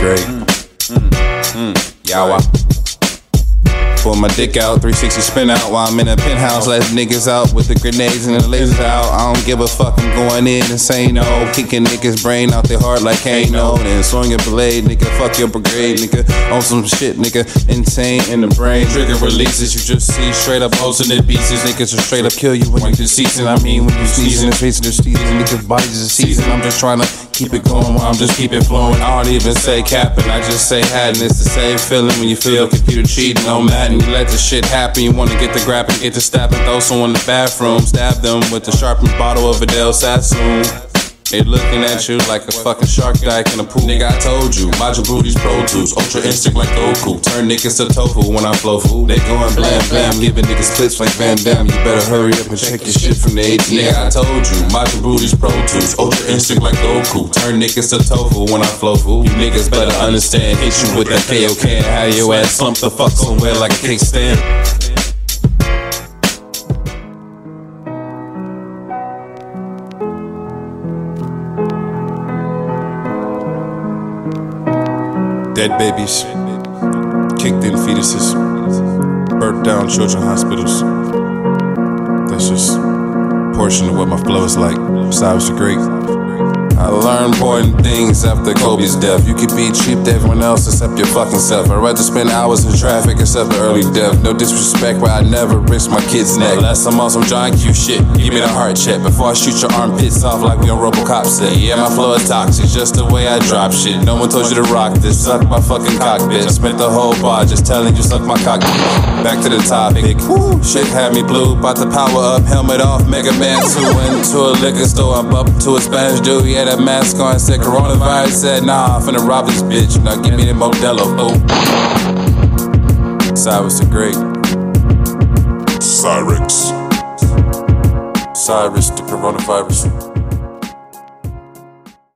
great. Mm, mm, mm. Yawa. Pull my dick out, 360 spin out while I'm in a penthouse. Let niggas out with the grenades and the lasers out. I don't give a fuck, I'm going in and saying no. Kicking niggas' brain out their heart like Kano. Then swing your blade, nigga, fuck your brigade, nigga. On some shit, nigga, insane in the brain. Trigger releases, you just see straight up posting in pieces. Niggas will straight up kill you when you deceasing. I mean, when you sneezing, it's facing the season. Niggas' bodies are season. I'm just trying to keep it going while I'm just keep it flowing. I don't even say capping, I just say had, and it's the same feeling when you feel computer cheating on Madden. You let the shit happen, you wanna get the grab and get to stabbing, throw someone in the bathroom, stab them with the sharpened bottle of Vidal Sassoon. They looking at you like a fucking shark dyke in a pool. Nigga, I told you, Majin Booty's Pro Tools, Ultra Instinct like Goku. Turn niggas to tofu when I flow food. They going blam blam, giving niggas clips like Van Damme. You better hurry up and check your shit from the ATM. Nigga, I told you, Majin Booty's Pro Tools, Ultra Instinct like Goku. Turn niggas to tofu when I flow food. You niggas better understand, hit you with that KO can. Have your ass slump the fuck somewhere like a kickstand. Dead babies, kicked in fetuses, burnt down children hospitals. That's just a portion of what my flow is like. Cyrus the Great. I learned important things after Kobe's death. You could be cheap to everyone else except your fucking self. I'd rather spend hours in traffic except the early death. No disrespect, but I never risk my kid's neck. Unless I'm on some John Q shit. Give me the heart check before I shoot your armpits off like we on Robocop set. Yeah, my flow is toxic, just the way I drop shit. No one told you to rock this. Suck my fucking cockpit. I spent the whole bar just telling you suck my cock. Back to the topic. Woo, shit had me blue. About to power up, helmet off, Mega Man 2 into a liquor store. I'm up to a Spanish dude. He a mask on, said coronavirus. Said, nah, I'm finna rob this bitch. Now give me the Modelo. Oh. Cyrus the Great. Cyrix. Cyrus the coronavirus.